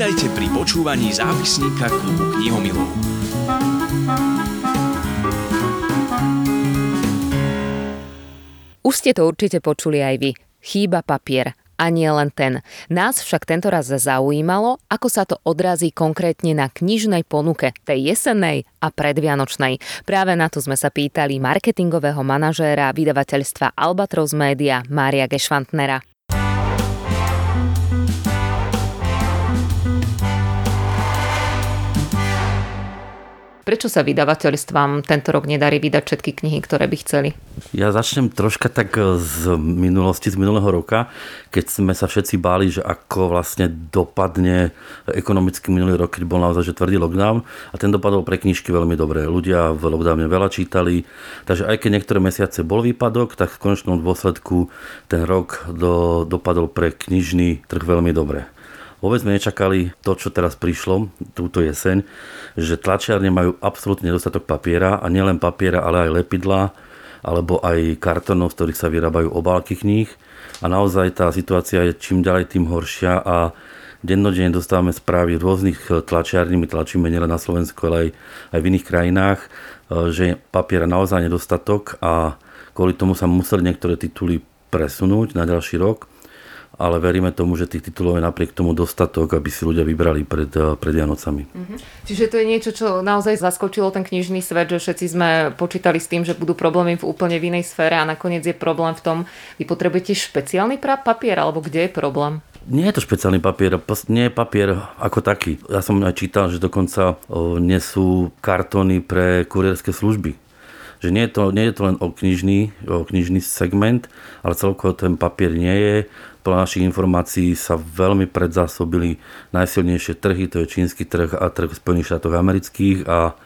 Vítajte pri počúvaní zápisníka klubu knihomilov. Už ste to určite počuli aj vy. Chýba papier. A nie len ten. Nás však tento raz zaujímalo, ako sa to odrazí konkrétne na knižnej ponuke, tej jesennej a predvianočnej. Práve na to sme sa pýtali marketingového manažéra vydavateľstva Albatros Media Mária Gešvantnera. Prečo sa vydavateľstvám tento rok nedarí vydať všetky knihy, ktoré by chceli? Ja začnem troška tak z minulosti, z minulého roka, keď sme sa všetci báli, že ako vlastne dopadne ekonomicky minulý rok, keď bol naozaj že tvrdý lockdown. A ten dopadol pre knižky veľmi dobre. Ľudia v lockdowne veľa čítali, takže aj keď niektoré mesiace bol výpadok, tak v konečnom dôsledku ten rok do, dopadol pre knižný trh veľmi dobre. Vôbec sme nečakali to, čo teraz prišlo túto jeseň, že tlačiarne majú absolútne nedostatok papiera a nielen papiera, ale aj lepidla alebo aj kartonov, z ktorých sa vyrábajú obálky kníh. A naozaj tá situácia je čím ďalej tým horšia a dennodenne dostávame správy rôznych tlačiarní, my tlačíme nielen na Slovensku, ale aj, aj v iných krajinách, že papiera naozaj nedostatok a kvôli tomu sa museli niektoré tituly presunúť na ďalší rok ale veríme tomu, že tých titulov je napriek tomu dostatok, aby si ľudia vybrali pred, eh, pred Vianocami. Mm-hmm. Čiže to je niečo, čo naozaj zaskočilo ten knižný svet, že všetci sme počítali s tým, že budú problémy v úplne v inej sfére a nakoniec je problém v tom, vy potrebujete špeciálny papier, alebo kde je problém? Nie je to špeciálny papier, nie je papier ako taký. Ja som aj čítal, že dokonca nesú kartóny pre kurierské služby že nie je to, nie je to len o knižný, o knižný segment, ale celkovo ten papier nie je. Podľa našich informácií sa veľmi predzásobili najsilnejšie trhy, to je čínsky trh a trh Spojených štátov amerických a,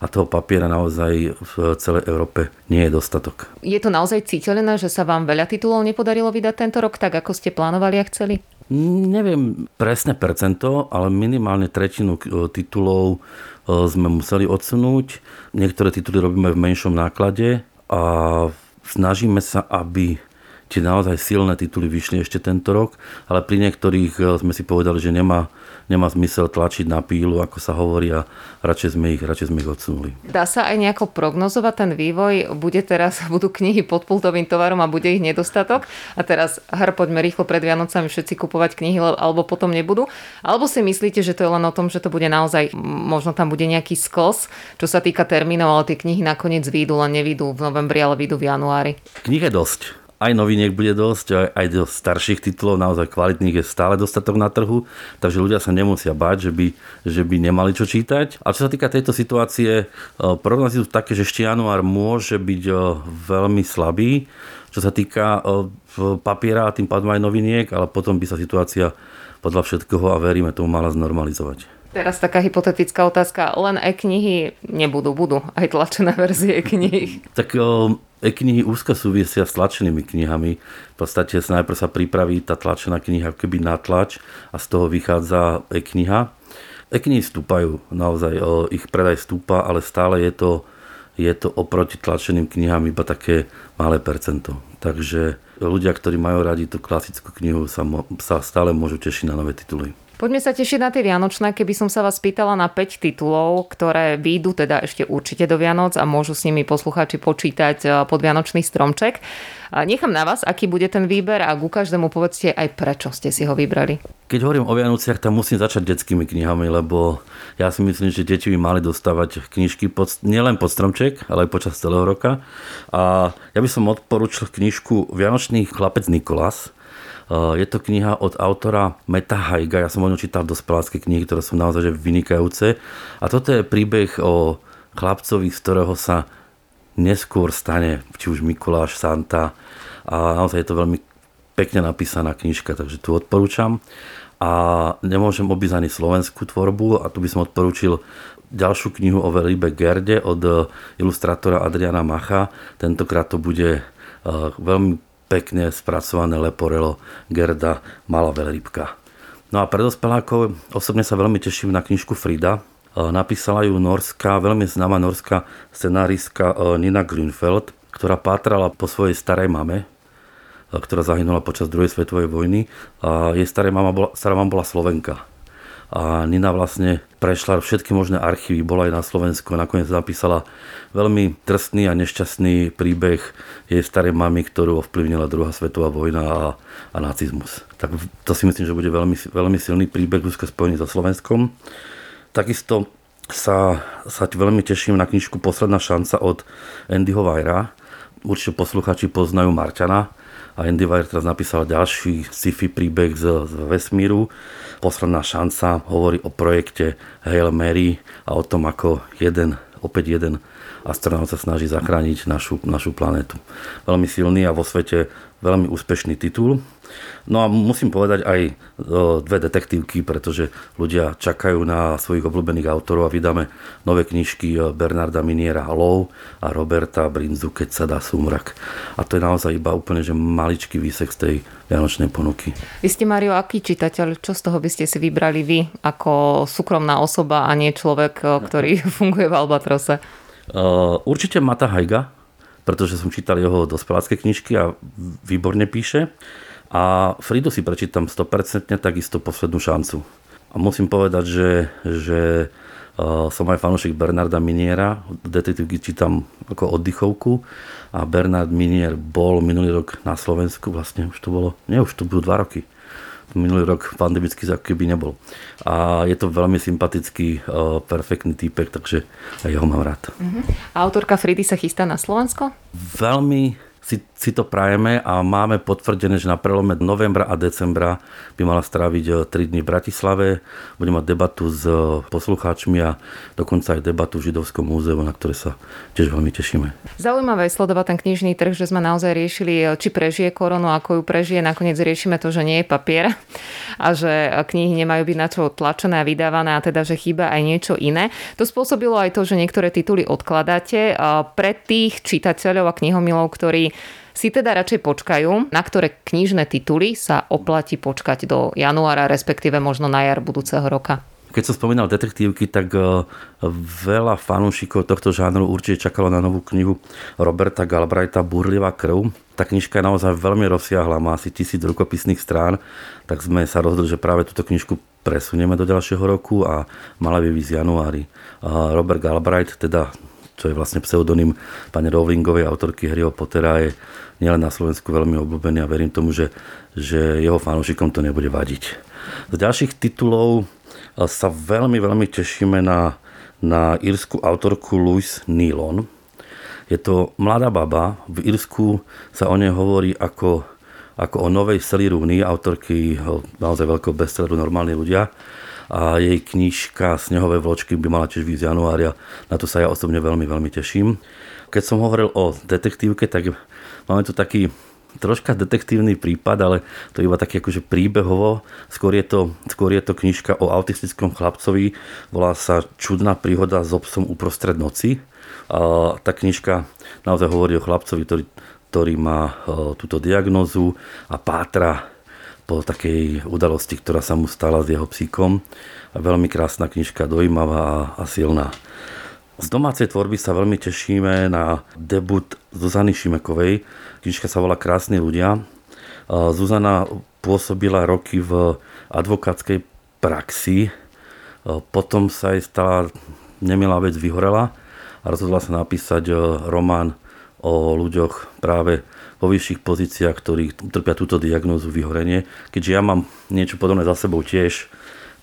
a toho papiera naozaj v celej Európe nie je dostatok. Je to naozaj citeľné, že sa vám veľa titulov nepodarilo vydať tento rok tak, ako ste plánovali a chceli? Neviem presné percento, ale minimálne tretinu titulov e, sme museli odsunúť. Niektoré tituly robíme v menšom náklade a snažíme sa, aby tie naozaj silné tituly vyšli ešte tento rok, ale pri niektorých e, sme si povedali, že nemá nemá zmysel tlačiť na pílu, ako sa hovorí a radšej sme ich, radšej sme ich odsunuli. Dá sa aj nejako prognozovať ten vývoj? Bude teraz, budú knihy pod pultovým tovarom a bude ich nedostatok? A teraz, hr, poďme rýchlo pred Vianocami všetci kupovať knihy, alebo potom nebudú? Alebo si myslíte, že to je len o tom, že to bude naozaj, možno tam bude nejaký skos, čo sa týka termínov, ale tie knihy nakoniec výjdu, len nevídu v novembri, ale výjdu v januári? Knih je dosť aj noviniek bude dosť, aj, aj do starších titulov, naozaj kvalitných je stále dostatok na trhu, takže ľudia sa nemusia báť, že by, že by nemali čo čítať. A čo sa týka tejto situácie, e, prognozy sú také, že ešte január môže byť e, veľmi slabý, čo sa týka e, papiera a tým pádom aj noviniek, ale potom by sa situácia podľa všetkoho a veríme tomu mala znormalizovať. Teraz taká hypotetická otázka. Len e-knihy nebudú, budú aj tlačené verzie kníh. Tak e-knihy úzko súvisia s tlačenými knihami. V podstate najprv sa pripraví tá tlačená kniha keby na tlač a z toho vychádza e-kniha. E-knihy stúpajú, naozaj ich predaj stúpa, ale stále je to, je to oproti tlačeným knihám iba také malé percento. Takže ľudia, ktorí majú radi tú klasickú knihu, sa, mo- sa stále môžu tešiť na nové tituly. Poďme sa tešiť na tie Vianočné, keby som sa vás pýtala na 5 titulov, ktoré výjdu teda ešte určite do Vianoc a môžu s nimi poslucháči počítať eh, pod Vianočný stromček. Nechám na vás, aký bude ten výber a ku každému povedzte aj prečo ste si ho vybrali. Keď hovorím o Vianociach, tam musím začať detskými knihami, lebo ja si myslím, že deti by mali dostávať knižky pod, nielen pod stromček, ale aj počas celého roka. A ja by som odporučil knižku Vianočný chlapec Nikolas Eh, je to kniha od autora Meta Haiga, ja som o ňom čítal dospelácké knihy, ktoré sú naozaj vynikajúce. A toto je príbeh o chlapcovi, z ktorého sa neskôr stane, či už Mikuláš, Santa. A naozaj je to veľmi pekne napísaná knižka, takže tu odporúčam. A nemôžem obísť ani slovenskú tvorbu a tu by som odporúčil ďalšiu knihu o Velibe Gerde od ilustrátora Adriana Macha. Tentokrát to bude eh, veľmi pekne spracované leporelo Gerda Malá veľrybka. No a pre dospelákov osobne sa veľmi teším na knižku Frida Napísala ju norská, veľmi známa norská scenáristka Nina Grünfeld, ktorá pátrala po svojej starej mame, ktorá zahynula počas druhej svetovej vojny. A jej stará mama bola, stará mama bola Slovenka. A Nina vlastne prešla všetky možné archívy, bola aj na Slovensku a nakoniec napísala veľmi trstný a nešťastný príbeh jej starej mamy, ktorú ovplyvnila druhá svetová vojna a, a nacizmus. Tak to si myslím, že bude veľmi, veľmi silný príbeh úzko spojený so Slovenskom. Takisto sa, sa veľmi teším na knižku Posledná šanca od Andyho Vajra. Určite posluchači poznajú Marťana a Andy Weir teraz napísal ďalší sci-fi príbeh z, z vesmíru. Posledná šanca hovorí o projekte Hail Mary a o tom, ako jeden, opäť jeden astronaut sa snaží zachrániť našu, našu planetu. Veľmi silný a vo svete veľmi úspešný titul. No a musím povedať aj dve detektívky, pretože ľudia čakajú na svojich obľúbených autorov a vydáme nové knižky Bernarda Miniera Lov a Roberta Brinzu Keď sa dá sumrak. A to je naozaj iba úplne že maličký výsek z tej vianočnej ponuky. Vy ste, Mario, aký čitateľ? Čo z toho by ste si vybrali vy ako súkromná osoba a nie človek, ktorý funguje v Albatrose? určite Mata Hajga, pretože som čítal jeho dospelácké knižky a výborne píše. A Fridu si prečítam 100% takisto poslednú šancu. A musím povedať, že, že uh, som aj fanúšik Bernarda Miniera. Detektívky čítam ako oddychovku. A Bernard Minier bol minulý rok na Slovensku, vlastne už to bolo, nie už to budú dva roky. Minulý rok pandemický ako keby nebol. A je to veľmi sympatický, uh, perfektný týpek, takže aj jeho mám rád. Uh-huh. Autorka Fridy sa chystá na Slovensko? Veľmi si, si to prajeme a máme potvrdené, že na prelome novembra a decembra by mala stráviť 3 eh, dní v Bratislave. Bude mať debatu s eh, poslucháčmi a dokonca aj debatu v Židovskom múzeu, na ktoré sa tiež veľmi tešíme. Zaujímavé je sledovať ten knižný trh, že sme naozaj riešili, eh, či prežije koronu, ako ju prežije. Nakoniec riešime to, že nie je papier a že knihy nemajú byť na čo tlačené a vydávané a teda, že chýba aj niečo iné. To spôsobilo aj to, že niektoré tituly odkladáte. Pre tých čitateľov a knihomilov, ktorí si teda radšej počkajú, na ktoré knižné tituly sa oplatí počkať do januára, respektíve možno na jar budúceho roka. Keď som spomínal detektívky, tak e, veľa fanúšikov tohto žánru určite čakalo na novú knihu Roberta Galbraitha Burlivá krv. Tá knižka je naozaj veľmi rozsiahla, má asi tisíc rukopisných strán, tak sme sa rozhodli, že práve túto knižku presunieme do ďalšieho roku a mala by výsť v januári. Robert Galbraith, teda čo je vlastne pseudonym pani Rowlingovej, autorky Harryho Pottera, je nielen na Slovensku veľmi obľúbený a verím tomu, že, že jeho fanúšikom to nebude vadiť. Z ďalších titulov eh, sa veľmi, veľmi tešíme na, na írsku autorku Louise Nealon. Je to mladá baba, v Írsku sa o nej hovorí ako, ako o novej Sally Rooney, autorky naozaj veľkého bestselleru Normálni ľudia a jej knižka Snehové vločky by mala tiež výjsť januária. Na to sa ja osobne veľmi, veľmi teším. Keď som hovoril o detektívke, tak máme tu taký troška detektívny prípad, ale to je iba taký akože príbehovo. Skôr je, to, skôr je to knižka o autistickom chlapcovi. Volá sa Čudná príhoda s obsom uprostred noci. A tá knižka naozaj hovorí o chlapcovi, ktorý, ktorý má túto diagnozu a pátra po takej udalosti, ktorá sa mu stala s jeho psíkom. Veľmi krásna knižka, dojímavá a silná. Z domácej tvorby sa veľmi tešíme na debut Zuzany Šimekovej. Knižka sa volá Krásni ľudia. Zuzana pôsobila roky v advokátskej praxi. Potom sa jej stala nemilá vec vyhorela a rozhodla sa napísať román o ľuďoch práve vo vyšších pozíciách, ktorí trpia túto diagnózu vyhorenie. Keďže ja mám niečo podobné za sebou tiež,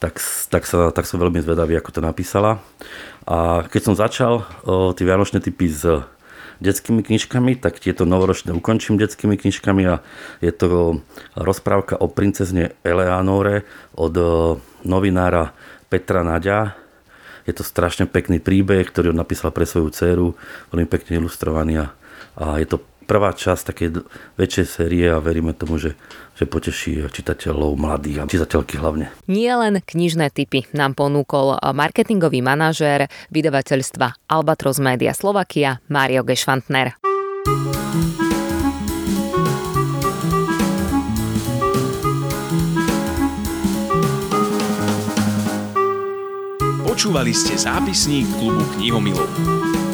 tak, tak, sa, tak som veľmi zvedavý, ako to napísala. A keď som začal o, tie vianočné typy s detskými knižkami, tak tieto novoročné ukončím detskými knižkami a je to rozprávka o princezne Eleanore od novinára Petra Naďa. Je to strašne pekný príbeh, ktorý on napísal pre svoju dceru, veľmi pekne ilustrovaný a, a je to prvá časť takej väčšej série a veríme tomu, že, že poteší čitateľov, mladých a čitateľky hlavne. Nie len knižné typy nám ponúkol marketingový manažér vydavateľstva Albatros Media Slovakia Mario Gešvantner. Počúvali ste zápisník klubu knihomilov.